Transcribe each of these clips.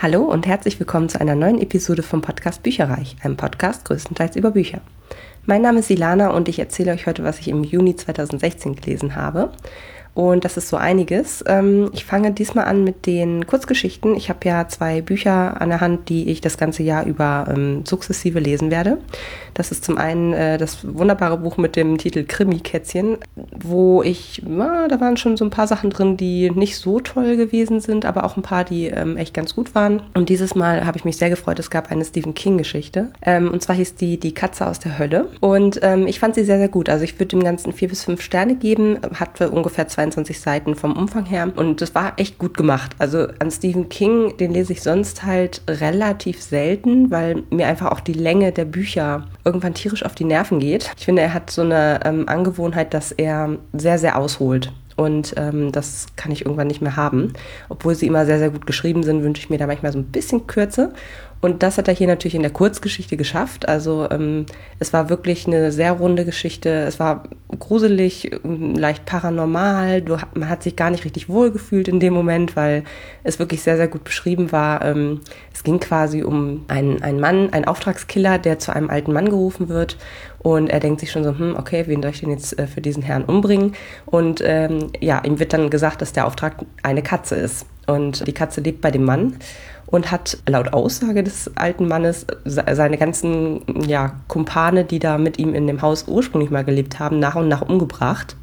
Hallo und herzlich willkommen zu einer neuen Episode vom Podcast Bücherreich, einem Podcast größtenteils über Bücher. Mein Name ist Ilana und ich erzähle euch heute, was ich im Juni 2016 gelesen habe. Und das ist so einiges. Ähm, ich fange diesmal an mit den Kurzgeschichten. Ich habe ja zwei Bücher an der Hand, die ich das ganze Jahr über ähm, sukzessive lesen werde. Das ist zum einen äh, das wunderbare Buch mit dem Titel Krimi-Kätzchen, wo ich, da waren schon so ein paar Sachen drin, die nicht so toll gewesen sind, aber auch ein paar, die ähm, echt ganz gut waren. Und dieses Mal habe ich mich sehr gefreut, es gab eine Stephen King-Geschichte. Und zwar hieß die Die Katze aus der Hölle. Und ich fand sie sehr, sehr gut. Also ich würde dem Ganzen vier bis fünf Sterne geben, hatte ungefähr 22 Seiten vom Umfang her und das war echt gut gemacht. Also an Stephen King, den lese ich sonst halt relativ selten, weil mir einfach auch die Länge der Bücher irgendwann tierisch auf die Nerven geht. Ich finde, er hat so eine ähm, Angewohnheit, dass er sehr, sehr ausholt. Und ähm, das kann ich irgendwann nicht mehr haben. Obwohl sie immer sehr, sehr gut geschrieben sind, wünsche ich mir da manchmal so ein bisschen Kürze. Und das hat er hier natürlich in der Kurzgeschichte geschafft. Also ähm, es war wirklich eine sehr runde Geschichte. Es war gruselig, leicht paranormal. Du, man hat sich gar nicht richtig wohlgefühlt in dem Moment, weil es wirklich sehr, sehr gut beschrieben war. Ähm, es ging quasi um einen, einen Mann, einen Auftragskiller, der zu einem alten Mann gerufen wird. Und er denkt sich schon so, hm, okay, wen soll ich denn jetzt äh, für diesen Herrn umbringen? Und ähm, ja, ihm wird dann gesagt, dass der Auftrag eine Katze ist. Und die Katze lebt bei dem Mann und hat laut Aussage des alten Mannes seine ganzen ja, Kumpane, die da mit ihm in dem Haus ursprünglich mal gelebt haben, nach und nach umgebracht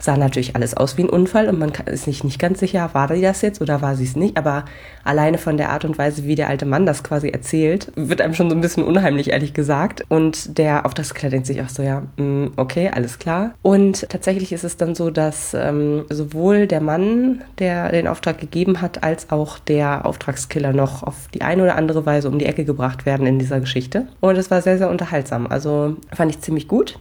sah natürlich alles aus wie ein Unfall und man ist sich nicht ganz sicher, war die das jetzt oder war sie es nicht. Aber alleine von der Art und Weise, wie der alte Mann das quasi erzählt, wird einem schon so ein bisschen unheimlich, ehrlich gesagt. Und der Auftragskiller denkt sich auch so, ja, mm, okay, alles klar. Und tatsächlich ist es dann so, dass ähm, sowohl der Mann, der den Auftrag gegeben hat, als auch der Auftragskiller noch auf die eine oder andere Weise um die Ecke gebracht werden in dieser Geschichte. Und es war sehr, sehr unterhaltsam. Also fand ich ziemlich gut.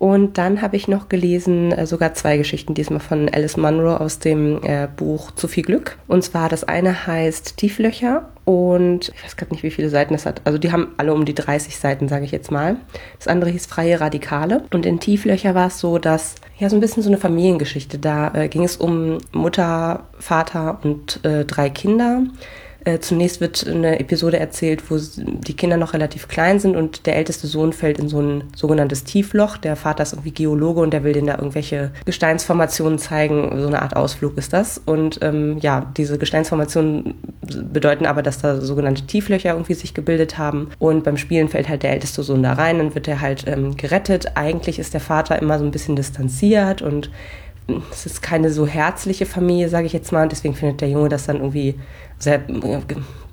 Und dann habe ich noch gelesen, äh, sogar zwei Geschichten, diesmal von Alice Munro aus dem äh, Buch Zu viel Glück. Und zwar das eine heißt Tieflöcher und ich weiß gerade nicht, wie viele Seiten das hat. Also die haben alle um die 30 Seiten, sage ich jetzt mal. Das andere hieß Freie Radikale. Und in Tieflöcher war es so, dass ja so ein bisschen so eine Familiengeschichte. Da äh, ging es um Mutter, Vater und äh, drei Kinder äh, zunächst wird eine Episode erzählt, wo die Kinder noch relativ klein sind und der älteste Sohn fällt in so ein sogenanntes Tiefloch. Der Vater ist irgendwie Geologe und der will denen da irgendwelche Gesteinsformationen zeigen. So eine Art Ausflug ist das. Und ähm, ja, diese Gesteinsformationen bedeuten aber, dass da sogenannte Tieflöcher irgendwie sich gebildet haben. Und beim Spielen fällt halt der älteste Sohn da rein und wird er halt ähm, gerettet. Eigentlich ist der Vater immer so ein bisschen distanziert und es ist keine so herzliche Familie, sage ich jetzt mal. Und deswegen findet der Junge das dann irgendwie sehr,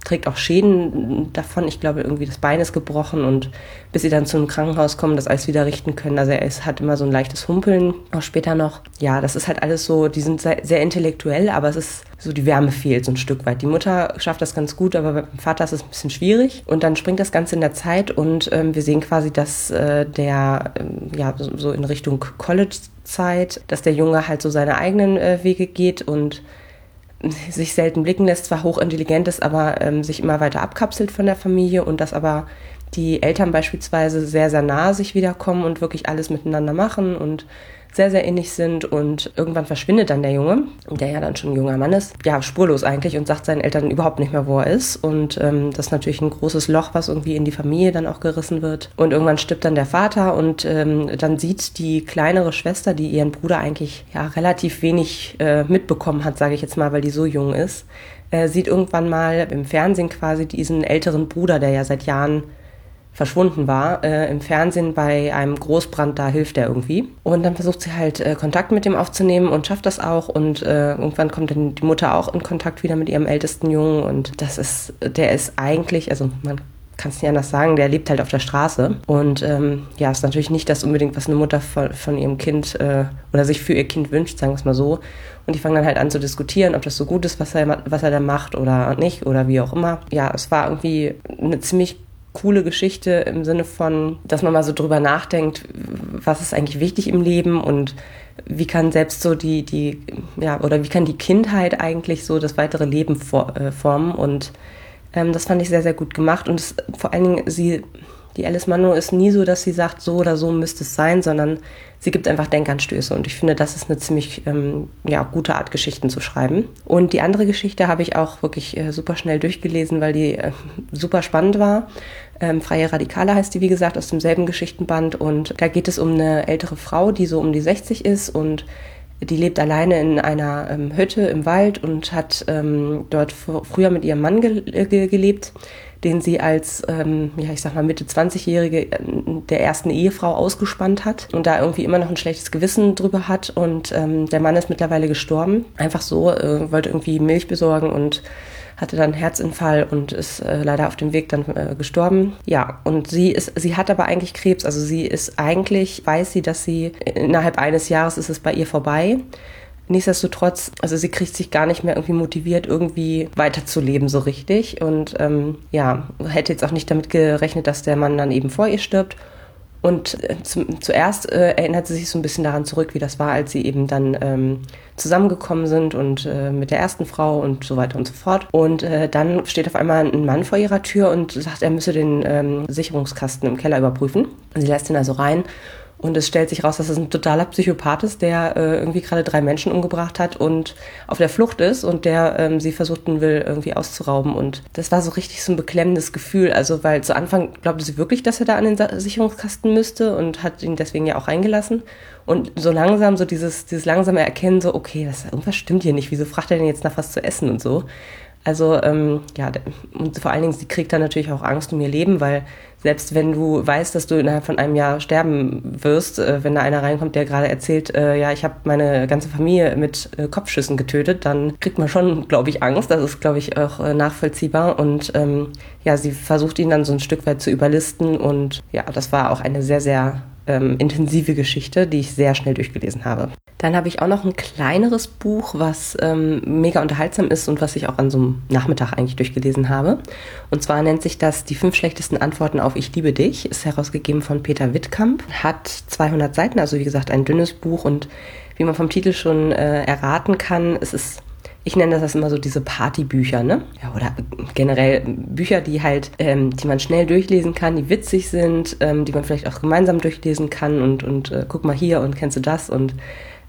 trägt auch Schäden davon. Ich glaube, irgendwie das Bein ist gebrochen und bis sie dann zum Krankenhaus kommen, das alles wieder richten können. Also er ist, hat immer so ein leichtes Humpeln, auch später noch. Ja, das ist halt alles so, die sind sehr, sehr intellektuell, aber es ist so, die Wärme fehlt so ein Stück weit. Die Mutter schafft das ganz gut, aber beim Vater ist es ein bisschen schwierig. Und dann springt das Ganze in der Zeit und ähm, wir sehen quasi, dass äh, der, ähm, ja, so, in Richtung College-Zeit, dass der Junge halt so seine eigenen äh, Wege geht und sich selten blicken lässt, zwar hochintelligent ist, aber ähm, sich immer weiter abkapselt von der Familie und dass aber die Eltern beispielsweise sehr, sehr nah sich wiederkommen und wirklich alles miteinander machen und sehr, sehr ähnlich sind und irgendwann verschwindet dann der Junge, der ja dann schon ein junger Mann ist, ja, spurlos eigentlich und sagt seinen Eltern überhaupt nicht mehr, wo er ist. Und ähm, das ist natürlich ein großes Loch, was irgendwie in die Familie dann auch gerissen wird. Und irgendwann stirbt dann der Vater und ähm, dann sieht die kleinere Schwester, die ihren Bruder eigentlich ja relativ wenig äh, mitbekommen hat, sage ich jetzt mal, weil die so jung ist, äh, sieht irgendwann mal im Fernsehen quasi diesen älteren Bruder, der ja seit Jahren verschwunden war, äh, im Fernsehen bei einem Großbrand, da hilft er irgendwie. Und dann versucht sie halt äh, Kontakt mit dem aufzunehmen und schafft das auch. Und äh, irgendwann kommt dann die Mutter auch in Kontakt wieder mit ihrem ältesten Jungen. Und das ist, der ist eigentlich, also man kann es nicht anders sagen, der lebt halt auf der Straße. Und ähm, ja, ist natürlich nicht das unbedingt, was eine Mutter von, von ihrem Kind äh, oder sich für ihr Kind wünscht, sagen wir es mal so. Und die fangen dann halt an zu diskutieren, ob das so gut ist, was er, was er da macht oder nicht oder wie auch immer. Ja, es war irgendwie eine ziemlich coole Geschichte im Sinne von, dass man mal so drüber nachdenkt, was ist eigentlich wichtig im Leben und wie kann selbst so die, die, ja, oder wie kann die Kindheit eigentlich so das weitere Leben for, äh, formen und ähm, das fand ich sehr, sehr gut gemacht und es, vor allen Dingen, sie, Die Alice Munro ist nie so, dass sie sagt, so oder so müsste es sein, sondern sie gibt einfach Denkanstöße. Und ich finde, das ist eine ziemlich ähm, ja, gute Art, Geschichten zu schreiben. Und die andere Geschichte habe ich auch wirklich äh, super schnell durchgelesen, weil die äh, super spannend war. Ähm, Freie Radikale heißt die, wie gesagt, aus demselben Geschichtenband. Und da geht es um eine ältere Frau, die so um die 60 ist und die lebt alleine in einer ähm, Hütte im Wald und hat ähm, dort früher mit ihrem Mann ge ge gelebt den sie als, ähm, ja, ich sag mal, Mitte 20-Jährige äh, der ersten Ehefrau ausgespannt hat und da irgendwie immer noch ein schlechtes Gewissen drüber hat. Und ähm, der Mann ist mittlerweile gestorben. Einfach so, äh, wollte irgendwie Milch besorgen und hatte dann Herzinfall und ist äh, leider auf dem Weg dann äh, gestorben. Ja, und sie ist, sie hat aber eigentlich Krebs. Also sie ist eigentlich, weiß sie, dass sie innerhalb eines Jahres ist es bei ihr vorbei. Nichtsdestotrotz, also sie kriegt sich gar nicht mehr irgendwie motiviert, irgendwie weiterzuleben so richtig. Und ähm, ja, hätte jetzt auch nicht damit gerechnet, dass der Mann dann eben vor ihr stirbt. Und äh, zum, zuerst äh, erinnert sie sich so ein bisschen daran zurück, wie das war, als sie eben dann ähm, zusammengekommen sind und äh, mit der ersten Frau und so weiter und so fort. Und äh, dann steht auf einmal ein Mann vor ihrer Tür und sagt, er müsse den ähm, Sicherungskasten im Keller überprüfen. Sie lässt ihn also rein und es stellt sich raus, dass es ein totaler Psychopath ist, der äh, irgendwie gerade drei Menschen umgebracht hat und auf der Flucht ist und der ähm, sie versuchten will, irgendwie auszurauben. Und das war so richtig so ein beklemmendes Gefühl. Also, weil zu Anfang glaubte sie wirklich, dass er da an den Sicherungskasten müsste und hat ihn deswegen ja auch reingelassen. Und so langsam, so dieses, dieses langsame Erkennen, so, okay, das, irgendwas stimmt hier nicht. Wieso fragt er denn jetzt nach was zu essen und so? Also ähm, ja, und vor allen Dingen, sie kriegt dann natürlich auch Angst um ihr Leben, weil selbst wenn du weißt, dass du innerhalb von einem Jahr sterben wirst, äh, wenn da einer reinkommt, der gerade erzählt, äh, ja, ich habe meine ganze Familie mit äh, Kopfschüssen getötet, dann kriegt man schon, glaube ich, Angst. Das ist, glaube ich, auch äh, nachvollziehbar. Und ähm, ja, sie versucht ihn dann so ein Stück weit zu überlisten. Und ja, das war auch eine sehr, sehr ähm, intensive Geschichte, die ich sehr schnell durchgelesen habe. Dann habe ich auch noch ein kleineres Buch, was ähm, mega unterhaltsam ist und was ich auch an so einem Nachmittag eigentlich durchgelesen habe. Und zwar nennt sich das Die fünf schlechtesten Antworten auf Ich liebe dich. Ist herausgegeben von Peter Wittkamp. Hat 200 Seiten, also wie gesagt ein dünnes Buch. Und wie man vom Titel schon äh, erraten kann, es ist ich nenne das immer so diese Partybücher, ne? Ja, oder generell Bücher, die halt, ähm, die man schnell durchlesen kann, die witzig sind, ähm, die man vielleicht auch gemeinsam durchlesen kann und, und äh, guck mal hier und kennst du das und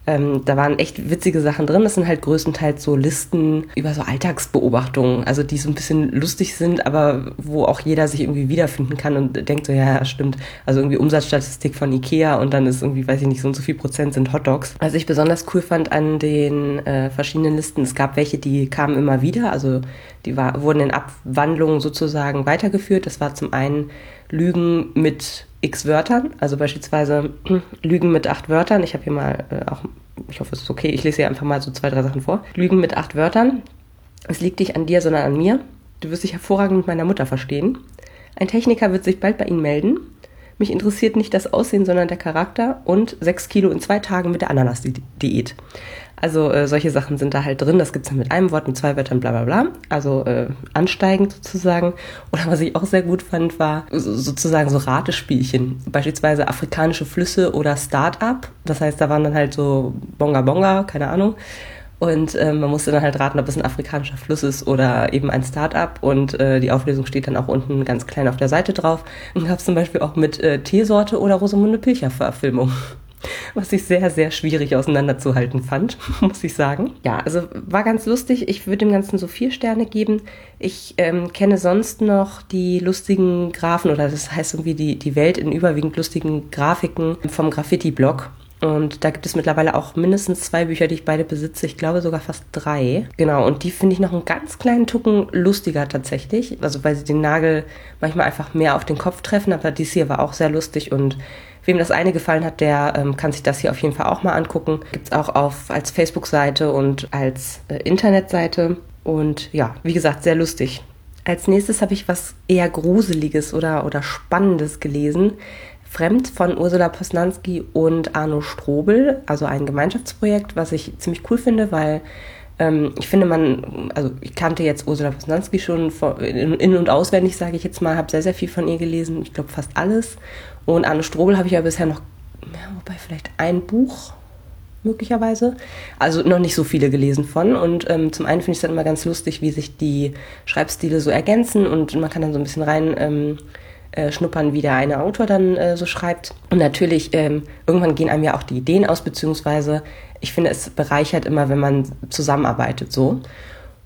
ähm, da waren echt witzige Sachen drin. Das sind halt größtenteils so Listen über so Alltagsbeobachtungen, also die so ein bisschen lustig sind, aber wo auch jeder sich irgendwie wiederfinden kann und denkt so, ja, stimmt. Also irgendwie Umsatzstatistik von Ikea und dann ist irgendwie, weiß ich nicht, so und so viel Prozent sind Hotdogs. Was ich besonders cool fand an den äh, verschiedenen Listen, es gab welche, die kamen immer wieder, also die war, wurden in Abwandlungen sozusagen weitergeführt. Das war zum einen Lügen mit x Wörtern, also beispielsweise Lügen mit acht Wörtern. Ich habe hier mal äh, auch, ich hoffe, es ist okay, ich lese hier einfach mal so zwei, drei Sachen vor. Lügen mit acht Wörtern. Es liegt nicht an dir, sondern an mir. Du wirst dich hervorragend mit meiner Mutter verstehen. Ein Techniker wird sich bald bei Ihnen melden. Mich interessiert nicht das Aussehen, sondern der Charakter und sechs Kilo in zwei Tagen mit der Ananas-Diät. Also äh, solche Sachen sind da halt drin. Das gibt's dann mit einem Wort, mit zwei Wörtern, bla bla bla. Also äh, ansteigend sozusagen. Oder was ich auch sehr gut fand, war so, sozusagen so Ratespielchen. Beispielsweise afrikanische Flüsse oder Start-up. Das heißt, da waren dann halt so Bonga Bonga, keine Ahnung. Und äh, man musste dann halt raten, ob es ein afrikanischer Fluss ist oder eben ein Start-up. Und äh, die Auflösung steht dann auch unten ganz klein auf der Seite drauf. Und gab es zum Beispiel auch mit äh, Teesorte oder Rosamunde Pilcher-Verfilmung was ich sehr, sehr schwierig auseinanderzuhalten fand, muss ich sagen. Ja, also war ganz lustig. Ich würde dem Ganzen so vier Sterne geben. Ich ähm, kenne sonst noch die lustigen Graphen oder das heißt irgendwie die, die Welt in überwiegend lustigen Grafiken vom Graffiti-Blog. Und da gibt es mittlerweile auch mindestens zwei Bücher, die ich beide besitze. Ich glaube sogar fast drei. Genau, und die finde ich noch einen ganz kleinen Tucken lustiger tatsächlich. Also weil sie den Nagel manchmal einfach mehr auf den Kopf treffen. Aber dies hier war auch sehr lustig und Wem das eine gefallen hat, der ähm, kann sich das hier auf jeden Fall auch mal angucken. Gibt es auch auf, als Facebook-Seite und als äh, Internetseite. Und ja, wie gesagt, sehr lustig. Als nächstes habe ich was eher Gruseliges oder, oder Spannendes gelesen. Fremd von Ursula Posnanski und Arno Strobel, also ein Gemeinschaftsprojekt, was ich ziemlich cool finde, weil ähm, ich finde, man, also ich kannte jetzt Ursula Posnanski schon in, in und auswendig, sage ich jetzt mal, habe sehr, sehr viel von ihr gelesen, ich glaube fast alles. Und Anne Strobel habe ich ja bisher noch, ja, wobei vielleicht ein Buch möglicherweise. Also noch nicht so viele gelesen von. Und ähm, zum einen finde ich es dann immer ganz lustig, wie sich die Schreibstile so ergänzen und man kann dann so ein bisschen rein ähm, äh, schnuppern, wie der eine Autor dann äh, so schreibt. Und natürlich, ähm, irgendwann gehen einem ja auch die Ideen aus, beziehungsweise ich finde, es bereichert immer, wenn man zusammenarbeitet so.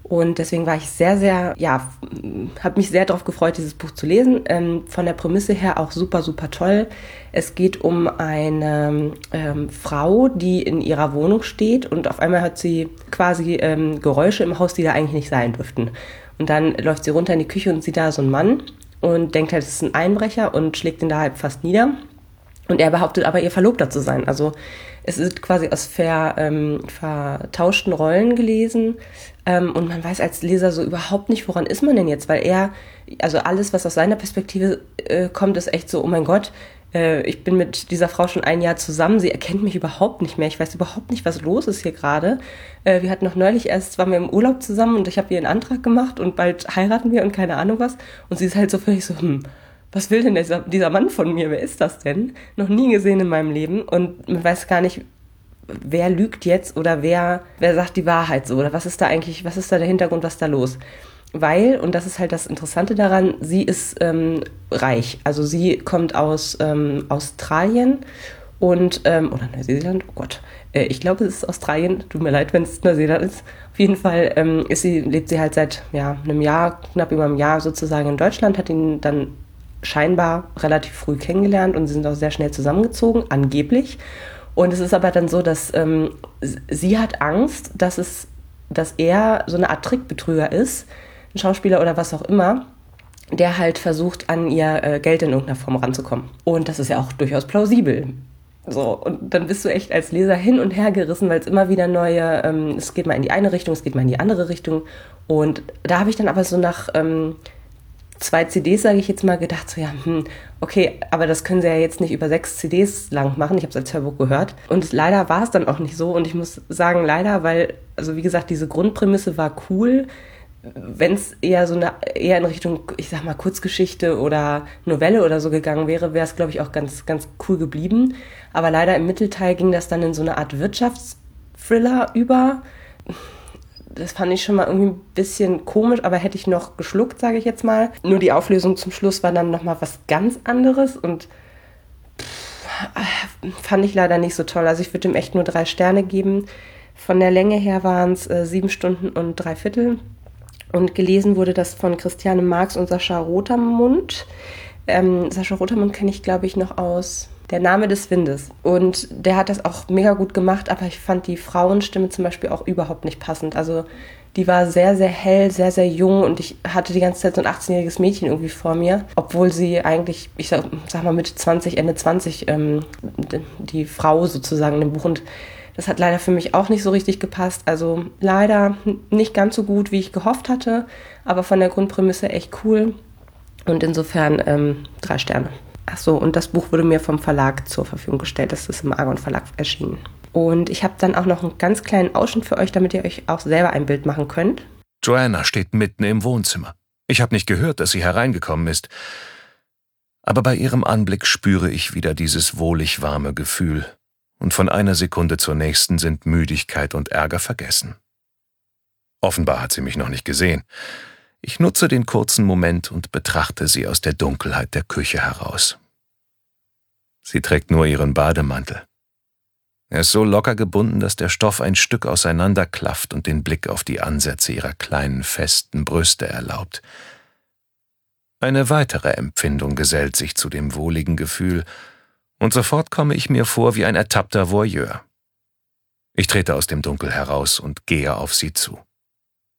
Und deswegen war ich sehr, sehr, ja, habe mich sehr darauf gefreut, dieses Buch zu lesen. Ähm, von der Prämisse her auch super, super toll. Es geht um eine ähm, Frau, die in ihrer Wohnung steht und auf einmal hört sie quasi ähm, Geräusche im Haus, die da eigentlich nicht sein dürften. Und dann läuft sie runter in die Küche und sieht da so einen Mann und denkt halt, es ist ein Einbrecher und schlägt ihn da halt fast nieder. Und er behauptet aber, ihr Verlobter zu sein. Also es ist quasi aus ver, ähm, vertauschten Rollen gelesen. Ähm, und man weiß als Leser so überhaupt nicht, woran ist man denn jetzt, weil er, also alles, was aus seiner Perspektive äh, kommt, ist echt so, oh mein Gott, äh, ich bin mit dieser Frau schon ein Jahr zusammen, sie erkennt mich überhaupt nicht mehr, ich weiß überhaupt nicht, was los ist hier gerade. Äh, wir hatten noch neulich erst, waren wir im Urlaub zusammen und ich habe ihr einen Antrag gemacht und bald heiraten wir und keine Ahnung was. Und sie ist halt so völlig so, hm, was will denn dieser, dieser Mann von mir? Wer ist das denn? Noch nie gesehen in meinem Leben und man weiß gar nicht, wer lügt jetzt oder wer, wer sagt die Wahrheit so oder was ist da eigentlich, was ist da der Hintergrund, was ist da los? Weil, und das ist halt das Interessante daran, sie ist ähm, reich. Also sie kommt aus ähm, Australien und, ähm, oder Neuseeland, oh Gott, äh, ich glaube, es ist Australien, tut mir leid, wenn es Neuseeland ist. Auf jeden Fall ähm, ist sie, lebt sie halt seit ja, einem Jahr, knapp über einem Jahr sozusagen in Deutschland, hat ihn dann scheinbar relativ früh kennengelernt und sie sind auch sehr schnell zusammengezogen, angeblich. Und es ist aber dann so, dass ähm, sie hat Angst, dass es, dass er so eine Art Trickbetrüger ist, ein Schauspieler oder was auch immer, der halt versucht, an ihr äh, Geld in irgendeiner Form ranzukommen. Und das ist ja auch durchaus plausibel. So, und dann bist du echt als Leser hin und her gerissen, weil es immer wieder neue, ähm, es geht mal in die eine Richtung, es geht mal in die andere Richtung. Und da habe ich dann aber so nach ähm, zwei CDs, sage ich jetzt mal, gedacht, so ja, hm, okay, aber das können sie ja jetzt nicht über sechs CDs lang machen. Ich habe es als Hörbuch gehört. Und leider war es dann auch nicht so. Und ich muss sagen, leider, weil, also wie gesagt, diese Grundprämisse war cool. Wenn es eher so eine, eher in Richtung, ich sag mal, Kurzgeschichte oder Novelle oder so gegangen wäre, wäre es, glaube ich, auch ganz, ganz cool geblieben. Aber leider im Mittelteil ging das dann in so eine Art Wirtschaftsthriller über das fand ich schon mal irgendwie ein bisschen komisch, aber hätte ich noch geschluckt, sage ich jetzt mal. Nur die Auflösung zum Schluss war dann nochmal was ganz anderes und pff, fand ich leider nicht so toll. Also ich würde ihm echt nur drei Sterne geben. Von der Länge her waren es äh, sieben Stunden und drei Viertel. Und gelesen wurde das von Christiane Marx und Sascha Rotermund. Ähm, Sascha Rotermund kenne ich, glaube ich, noch aus der Name des Windes. Und der hat das auch mega gut gemacht, aber ich fand die Frauenstimme zum Beispiel auch überhaupt nicht passend. Also die war sehr, sehr hell, sehr, sehr jung und ich hatte die ganze Zeit so ein 18-jähriges Mädchen irgendwie vor mir, obwohl sie eigentlich, ich sag, sag mal Mitte 20, Ende 20, ähm, die Frau sozusagen dem Buch und das hat leider für mich auch nicht so richtig gepasst. Also leider nicht ganz so gut, wie ich gehofft hatte, aber von der Grundprämisse echt cool. Und insofern ähm, drei Sterne. Ach so, und das Buch wurde mir vom Verlag zur Verfügung gestellt. Das ist im Argon Verlag erschienen. Und ich habe dann auch noch einen ganz kleinen Ausschnitt für euch, damit ihr euch auch selber ein Bild machen könnt. Joanna steht mitten im Wohnzimmer. Ich habe nicht gehört, dass sie hereingekommen ist. Aber bei ihrem Anblick spüre ich wieder dieses wohlig warme Gefühl. Und von einer Sekunde zur nächsten sind Müdigkeit und Ärger vergessen. Offenbar hat sie mich noch nicht gesehen. Ich nutze den kurzen Moment und betrachte sie aus der Dunkelheit der Küche heraus. Sie trägt nur ihren Bademantel. Er ist so locker gebunden, dass der Stoff ein Stück auseinanderklafft und den Blick auf die Ansätze ihrer kleinen, festen Brüste erlaubt. Eine weitere Empfindung gesellt sich zu dem wohligen Gefühl, und sofort komme ich mir vor wie ein ertappter Voyeur. Ich trete aus dem Dunkel heraus und gehe auf sie zu.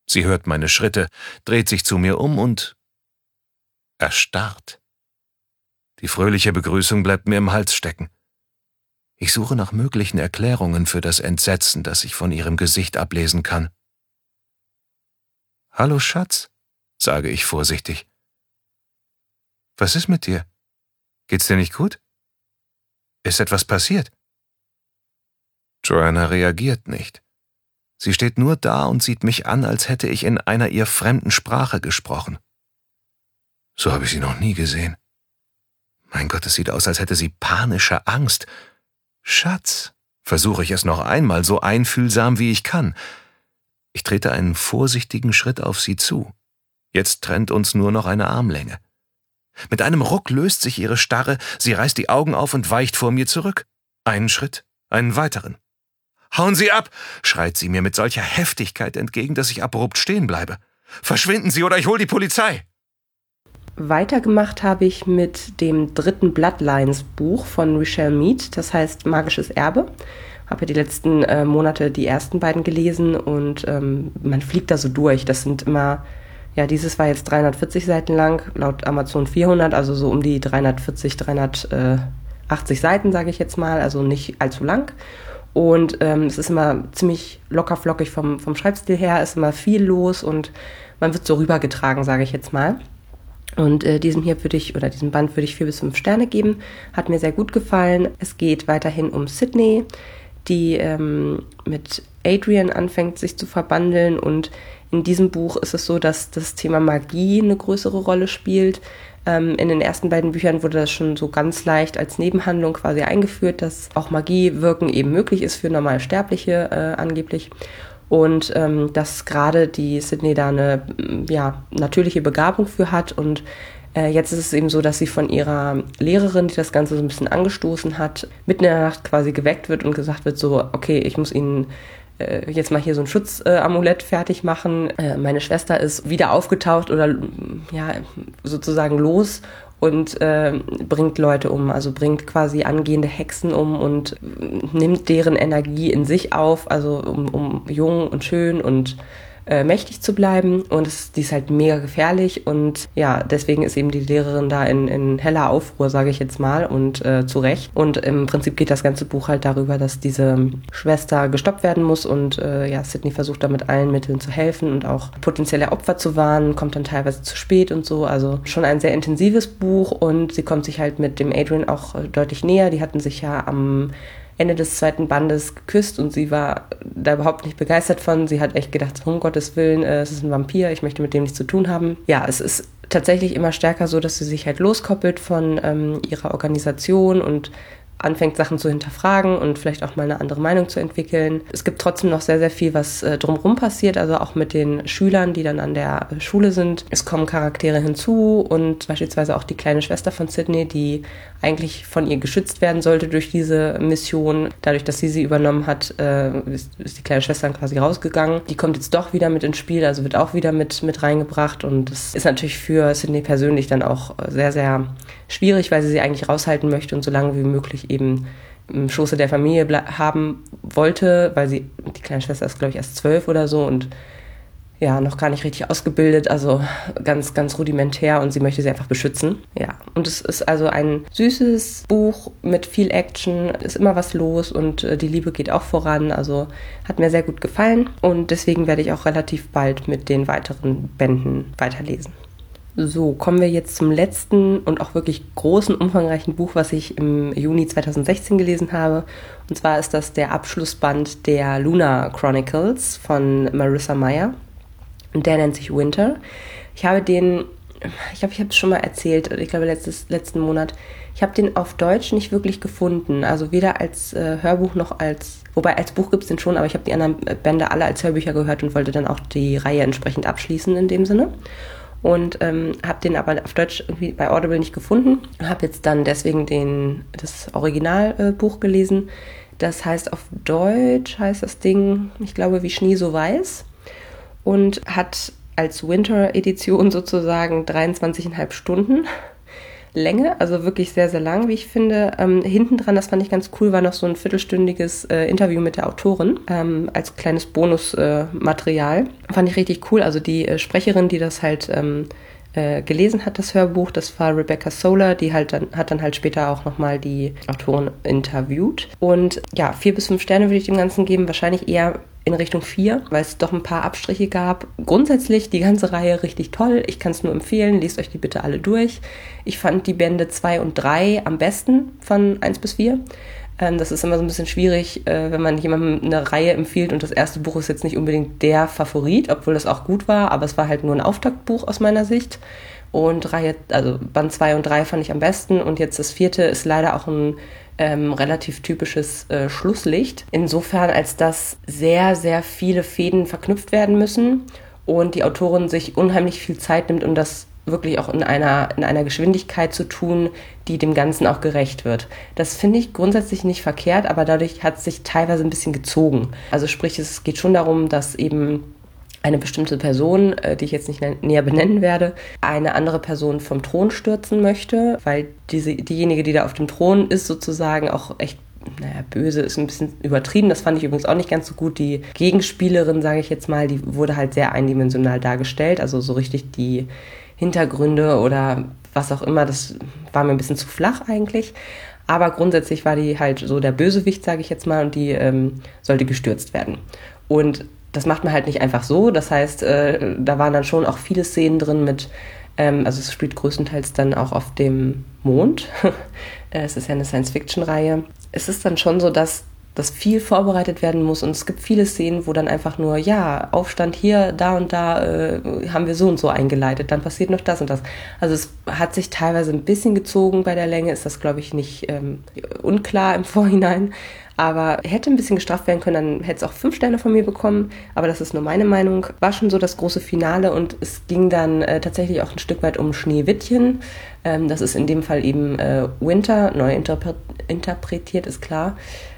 Sie hört meine Schritte, dreht sich zu mir um und erstarrt. Die fröhliche Begrüßung bleibt mir im Hals stecken. Ich suche nach möglichen Erklärungen für das Entsetzen, das ich von ihrem Gesicht ablesen kann. Hallo Schatz, sage ich vorsichtig. Was ist mit dir? Geht's dir nicht gut? Ist etwas passiert? Joanna reagiert nicht. Sie steht nur da und sieht mich an, als hätte ich in einer ihr fremden Sprache gesprochen. So habe ich sie noch nie gesehen. Mein Gott, es sieht aus, als hätte sie panische Angst. Schatz, versuche ich es noch einmal, so einfühlsam wie ich kann. Ich trete einen vorsichtigen Schritt auf sie zu. Jetzt trennt uns nur noch eine Armlänge. Mit einem Ruck löst sich ihre Starre, sie reißt die Augen auf und weicht vor mir zurück. Einen Schritt, einen weiteren. Hauen Sie ab! schreit sie mir mit solcher Heftigkeit entgegen, dass ich abrupt stehen bleibe. Verschwinden Sie oder ich hol die Polizei! Weitergemacht habe ich mit dem dritten Bloodlines-Buch von Richelle Mead, das heißt Magisches Erbe. Habe ja die letzten äh, Monate die ersten beiden gelesen und ähm, man fliegt da so durch. Das sind immer, ja, dieses war jetzt 340 Seiten lang, laut Amazon 400, also so um die 340, 380 Seiten, sage ich jetzt mal, also nicht allzu lang. Und ähm, es ist immer ziemlich locker flockig vom, vom Schreibstil her, ist immer viel los und man wird so rübergetragen, sage ich jetzt mal. Und äh, diesem hier würde ich, oder diesem Band würde ich vier bis fünf Sterne geben. Hat mir sehr gut gefallen. Es geht weiterhin um Sydney, die ähm, mit Adrian anfängt, sich zu verbandeln. Und in diesem Buch ist es so, dass das Thema Magie eine größere Rolle spielt. Ähm, in den ersten beiden Büchern wurde das schon so ganz leicht als Nebenhandlung quasi eingeführt, dass auch Magie wirken eben möglich ist für normal Sterbliche äh, angeblich. Und ähm, dass gerade die Sydney da eine ja, natürliche Begabung für hat. Und äh, jetzt ist es eben so, dass sie von ihrer Lehrerin, die das Ganze so ein bisschen angestoßen hat, mitten in der Nacht quasi geweckt wird und gesagt wird so, okay, ich muss Ihnen äh, jetzt mal hier so ein Schutzamulett äh, fertig machen. Äh, meine Schwester ist wieder aufgetaucht oder ja sozusagen los und äh, bringt Leute um, also bringt quasi angehende Hexen um und nimmt deren Energie in sich auf, also um, um jung und schön und äh, mächtig zu bleiben und es, die ist halt mega gefährlich und ja, deswegen ist eben die Lehrerin da in, in heller Aufruhr, sage ich jetzt mal und äh, zu Recht. Und im Prinzip geht das ganze Buch halt darüber, dass diese Schwester gestoppt werden muss und äh, ja, Sydney versucht da mit allen Mitteln zu helfen und auch potenzielle Opfer zu warnen, kommt dann teilweise zu spät und so. Also schon ein sehr intensives Buch und sie kommt sich halt mit dem Adrian auch äh, deutlich näher. Die hatten sich ja am Ende des zweiten Bandes geküsst und sie war da überhaupt nicht begeistert von. Sie hat echt gedacht, um Gottes Willen, äh, es ist ein Vampir, ich möchte mit dem nichts zu tun haben. Ja, es ist tatsächlich immer stärker so, dass sie sich halt loskoppelt von ähm, ihrer Organisation und anfängt, Sachen zu hinterfragen und vielleicht auch mal eine andere Meinung zu entwickeln. Es gibt trotzdem noch sehr, sehr viel, was äh, drumherum passiert, also auch mit den Schülern, die dann an der Schule sind. Es kommen Charaktere hinzu und beispielsweise auch die kleine Schwester von Sydney, die eigentlich von ihr geschützt werden sollte durch diese Mission. Dadurch, dass sie sie übernommen hat, äh, ist, ist, die kleine Schwester dann quasi rausgegangen. Die kommt jetzt doch wieder mit ins Spiel, also wird auch wieder mit, mit reingebracht und das ist natürlich für Sydney persönlich dann auch sehr, sehr schwierig, weil sie sie eigentlich raushalten möchte und so lange wie möglich eben im Schoße der Familie haben wollte, weil sie, die kleine Schwester ist, glaube ich, erst zwölf oder so und ja, noch gar nicht richtig ausgebildet, also ganz, ganz rudimentär und sie möchte sie einfach beschützen. Ja, und es ist also ein süßes Buch mit viel Action, ist immer was los und äh, die Liebe geht auch voran, also hat mir sehr gut gefallen und deswegen werde ich auch relativ bald mit den weiteren Bänden weiterlesen. So, kommen wir jetzt zum letzten und auch wirklich großen, umfangreichen Buch, was ich im Juni 2016 gelesen habe. Und zwar ist das der Abschlussband der Luna Chronicles von Marissa Meyer. Und der nennt sich Winter. Ich habe den, ich glaube, ich habe es schon mal erzählt, ich glaube letztes, letzten Monat. Ich habe den auf Deutsch nicht wirklich gefunden. Also weder als äh, Hörbuch noch als, wobei als Buch gibt es den schon, aber ich habe die anderen Bände alle als Hörbücher gehört und wollte dann auch die Reihe entsprechend abschließen in dem Sinne und ähm, habe den aber auf Deutsch irgendwie bei Audible nicht gefunden. Habe jetzt dann deswegen den, das Originalbuch äh, gelesen. Das heißt auf Deutsch heißt das Ding, ich glaube, wie Schnee so weiß und hat als Winter-Edition sozusagen 23,5 Stunden. Länge, also wirklich sehr, sehr lang, wie ich finde. Ähm, hinten dran, das fand ich ganz cool, war noch so ein viertelstündiges äh, Interview mit der Autorin ähm, als kleines Bonusmaterial. Äh, fand ich richtig cool. Also die äh, Sprecherin, die das halt ähm, äh, gelesen hat, das Hörbuch, das war Rebecca Solar, die halt dann, hat dann halt später auch nochmal die Autorin interviewt. Und ja, vier bis fünf Sterne würde ich dem Ganzen geben, wahrscheinlich eher in Richtung 4, weil es doch ein paar Abstriche gab. Grundsätzlich die ganze Reihe richtig toll. Ich kann es nur empfehlen. Lest euch die bitte alle durch. Ich fand die Bände 2 und 3 am besten von 1 bis 4. Das ist immer so ein bisschen schwierig, äh, wenn man jemandem eine Reihe empfiehlt und das erste Buch ist jetzt nicht unbedingt der Favorit, obwohl das auch gut war, aber es war halt nur ein Auftaktbuch aus meiner Sicht. Und Reihe, also Band 2 und 3 fand ich am besten und jetzt das vierte ist leider auch ein ähm, relativ typisches äh, Schlusslicht. Insofern, als dass sehr, sehr viele Fäden verknüpft werden müssen und die Autorin sich unheimlich viel Zeit nimmt, um das wirklich auch in einer, in einer Geschwindigkeit zu tun, die dem Ganzen auch gerecht wird. Das finde ich grundsätzlich nicht verkehrt, aber dadurch hat es sich teilweise ein bisschen gezogen. Also sprich, es geht schon darum, dass eben eine bestimmte Person, äh, die ich jetzt nicht näher benennen werde, eine andere Person vom Thron stürzen möchte, weil diese, diejenige, die da auf dem Thron ist, sozusagen auch echt naja, böse ist ein bisschen übertrieben. Das fand ich übrigens auch nicht ganz so gut. Die Gegenspielerin, sage ich jetzt mal, die wurde halt sehr eindimensional dargestellt. Also so richtig die Hintergründe oder was auch immer, das war mir ein bisschen zu flach eigentlich. Aber grundsätzlich war die halt so der Bösewicht, sage ich jetzt mal, und die ähm, sollte gestürzt werden. Und das macht man halt nicht einfach so. Das heißt, äh, da waren dann schon auch viele Szenen drin mit, ähm, also es spielt größtenteils dann auch auf dem Mond. es ist ja eine Science-Fiction-Reihe. Es ist dann schon so, dass dass viel vorbereitet werden muss und es gibt viele Szenen, wo dann einfach nur, ja, Aufstand hier, da und da äh, haben wir so und so eingeleitet, dann passiert noch das und das. Also es hat sich teilweise ein bisschen gezogen bei der Länge, ist das, glaube ich, nicht ähm, unklar im Vorhinein. Aber hätte ein bisschen gestraft werden können, dann hätte es auch fünf Sterne von mir bekommen. Aber das ist nur meine Meinung. War schon so das große Finale und es ging dann äh, tatsächlich auch ein Stück weit um Schneewittchen. Ähm, das ist in dem Fall eben äh, Winter, neu interpre interpretiert, ist klar.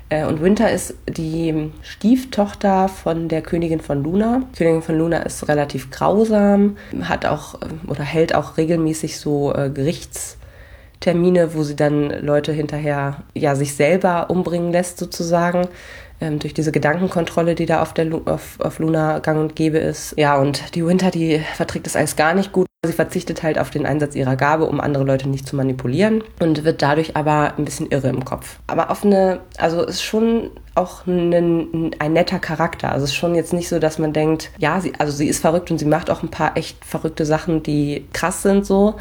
Äh, und Winter ist die Stieftochter von der Königin von Luna. Die Königin von Luna ist relativ grausam, hat auch äh, oder hält auch regelmäßig so äh, Gerichts Termine, wo sie dann Leute hinterher ja sich selber umbringen lässt sozusagen ähm, durch diese Gedankenkontrolle, die da auf der Lu auf, auf Luna gang und gäbe ist. Ja, und die Winter, die verträgt das alles gar nicht gut. Sie verzichtet halt auf den Einsatz ihrer Gabe, um andere Leute nicht zu manipulieren und wird dadurch aber ein bisschen irre im Kopf. Aber auf eine, also ist schon auch ein, ein netter Charakter. Also es ist schon jetzt nicht so, dass man denkt, ja, sie, also sie ist verrückt und sie macht auch ein paar echt verrückte Sachen, die krass sind so.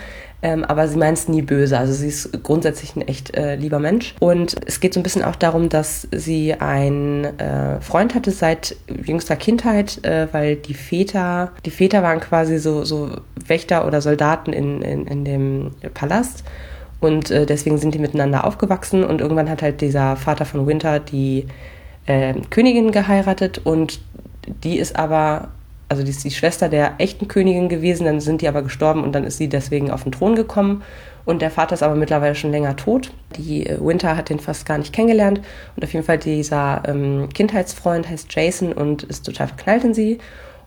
Ähm, aber sie meint es nie böse. Also sie ist grundsätzlich ein echt äh, lieber Mensch. Und es geht so ein bisschen auch darum, dass sie einen äh, Freund hatte seit jüngster Kindheit, äh, weil die Väter, die Väter waren quasi so, so Wächter oder Soldaten in, in, in dem Palast. Und äh, deswegen sind die miteinander aufgewachsen und irgendwann hat halt dieser Vater von Winter die äh, Königin geheiratet und die ist aber also die ist die Schwester der echten Königin gewesen, dann sind die aber gestorben und dann ist sie deswegen auf den Thron gekommen. Und der Vater ist aber mittlerweile schon länger tot. Die äh, Winter hat den fast gar nicht kennengelernt. Und auf jeden Fall dieser ähm, Kindheitsfreund heißt Jason und ist total verknallt in sie.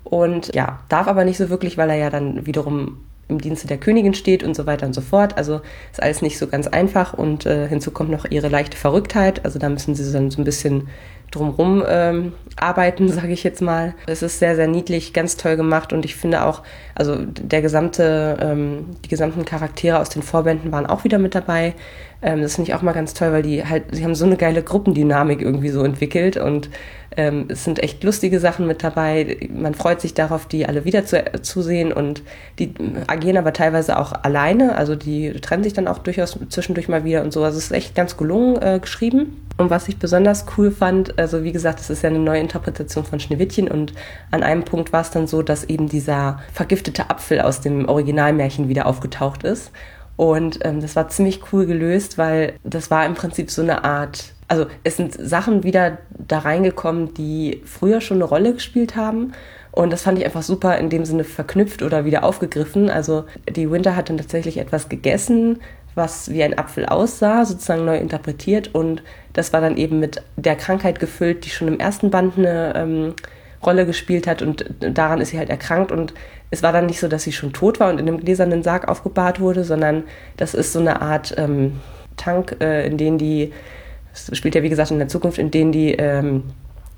Und ja, darf aber nicht so wirklich, weil er ja dann wiederum im Dienste der Königin steht und so weiter und so fort. Also ist alles nicht so ganz einfach und äh, hinzu kommt noch ihre leichte Verrücktheit. Also da müssen sie dann so ein bisschen drumherum ähm, arbeiten, sage ich jetzt mal. Es ist sehr, sehr niedlich, ganz toll gemacht und ich finde auch, also der gesamte, ähm, die gesamten Charaktere aus den Vorbänden waren auch wieder mit dabei. Ähm, das finde ich auch mal ganz toll, weil die halt, sie haben so eine geile Gruppendynamik irgendwie so entwickelt und ähm, es sind echt lustige Sachen mit dabei. Man freut sich darauf, die alle wieder zu, zu sehen und die agieren aber teilweise auch alleine. Also die trennen sich dann auch durchaus zwischendurch mal wieder und so. Also es ist echt ganz gelungen äh, geschrieben. Und was ich besonders cool fand, also wie gesagt, es ist ja eine neue Interpretation von Schneewittchen und an einem Punkt war es dann so, dass eben dieser vergiftete Apfel aus dem Originalmärchen wieder aufgetaucht ist. Und ähm, das war ziemlich cool gelöst, weil das war im Prinzip so eine Art, also es sind Sachen wieder da reingekommen, die früher schon eine Rolle gespielt haben. Und das fand ich einfach super in dem Sinne verknüpft oder wieder aufgegriffen. Also die Winter hat dann tatsächlich etwas gegessen, was wie ein Apfel aussah, sozusagen neu interpretiert. Und das war dann eben mit der Krankheit gefüllt, die schon im ersten Band eine ähm, Rolle gespielt hat. Und daran ist sie halt erkrankt. Und es war dann nicht so, dass sie schon tot war und in einem gläsernen Sarg aufgebahrt wurde, sondern das ist so eine Art ähm, Tank, äh, in den die, das spielt ja wie gesagt in der Zukunft, in denen die ähm,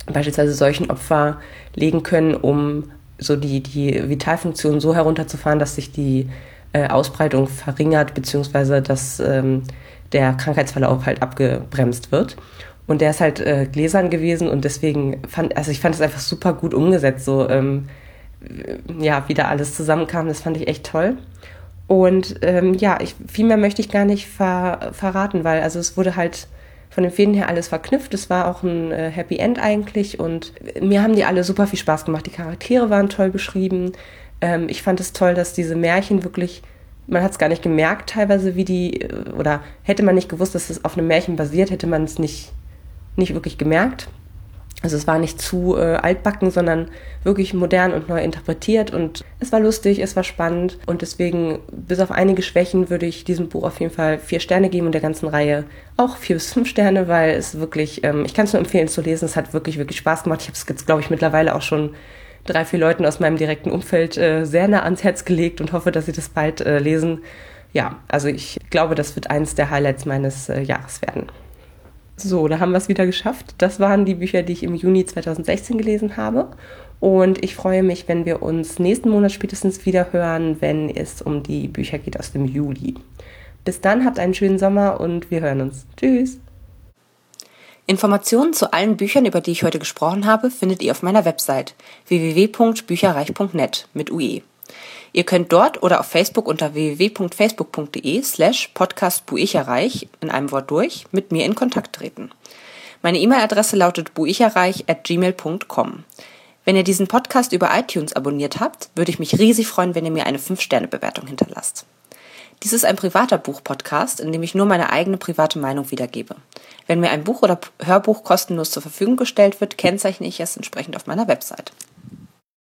beispielsweise solchen Opfer legen können, um so die, die Vitalfunktion so herunterzufahren, dass sich die äh, Ausbreitung verringert, beziehungsweise dass ähm, der Krankheitsverlauf halt abgebremst wird. Und der ist halt äh, gläsern gewesen und deswegen fand, also ich fand es einfach super gut umgesetzt, so ähm, ja, wie da alles zusammenkam, das fand ich echt toll. Und ähm, ja, ich, viel mehr möchte ich gar nicht ver, verraten, weil also es wurde halt von den Fäden her alles verknüpft. Es war auch ein äh, Happy End eigentlich und mir haben die alle super viel Spaß gemacht. Die Charaktere waren toll beschrieben. Ähm, ich fand es toll, dass diese Märchen wirklich, man hat es gar nicht gemerkt teilweise, wie die, äh, oder hätte man nicht gewusst, dass es auf einem Märchen basiert, hätte man es nicht, nicht wirklich gemerkt. Also es war nicht zu äh, altbacken, sondern wirklich modern und neu interpretiert und es war lustig, es war spannend und deswegen, bis auf einige Schwächen, würde ich diesem Buch auf jeden Fall vier Sterne geben und der ganzen Reihe auch vier bis fünf Sterne, weil es wirklich, ähm, ich kann es nur empfehlen zu lesen, es hat wirklich, wirklich Spaß gemacht. Ich habe es jetzt, glaube ich, mittlerweile auch schon drei, vier Leuten aus meinem direkten Umfeld äh, sehr nah ans Herz gelegt und hoffe, dass sie das bald äh, lesen. Ja, also ich glaube, das wird eines der Highlights meines äh, Jahres werden. So, da haben wir es wieder geschafft. Das waren die Bücher, die ich im Juni 2016 gelesen habe. Und ich freue mich, wenn wir uns nächsten Monat spätestens wieder hören, wenn es um die Bücher geht aus dem Juli. Bis dann, habt einen schönen Sommer und wir hören uns. Tschüss. Informationen zu allen Büchern, über die ich heute gesprochen habe, findet ihr auf meiner Website www.bücherreich.net mit UE. Ihr könnt dort oder auf Facebook unter www.facebook.de slash podcastbuicherreich in einem Wort durch mit mir in Kontakt treten. Meine E-Mail-Adresse lautet buicherreich at gmail.com. Wenn ihr diesen Podcast über iTunes abonniert habt, würde ich mich riesig freuen, wenn ihr mir eine 5-Sterne-Bewertung hinterlasst. Dies ist ein privater Buch-Podcast, in dem ich nur meine eigene private Meinung wiedergebe. Wenn mir ein Buch oder Hörbuch kostenlos zur Verfügung gestellt wird, kennzeichne ich es entsprechend auf meiner Website.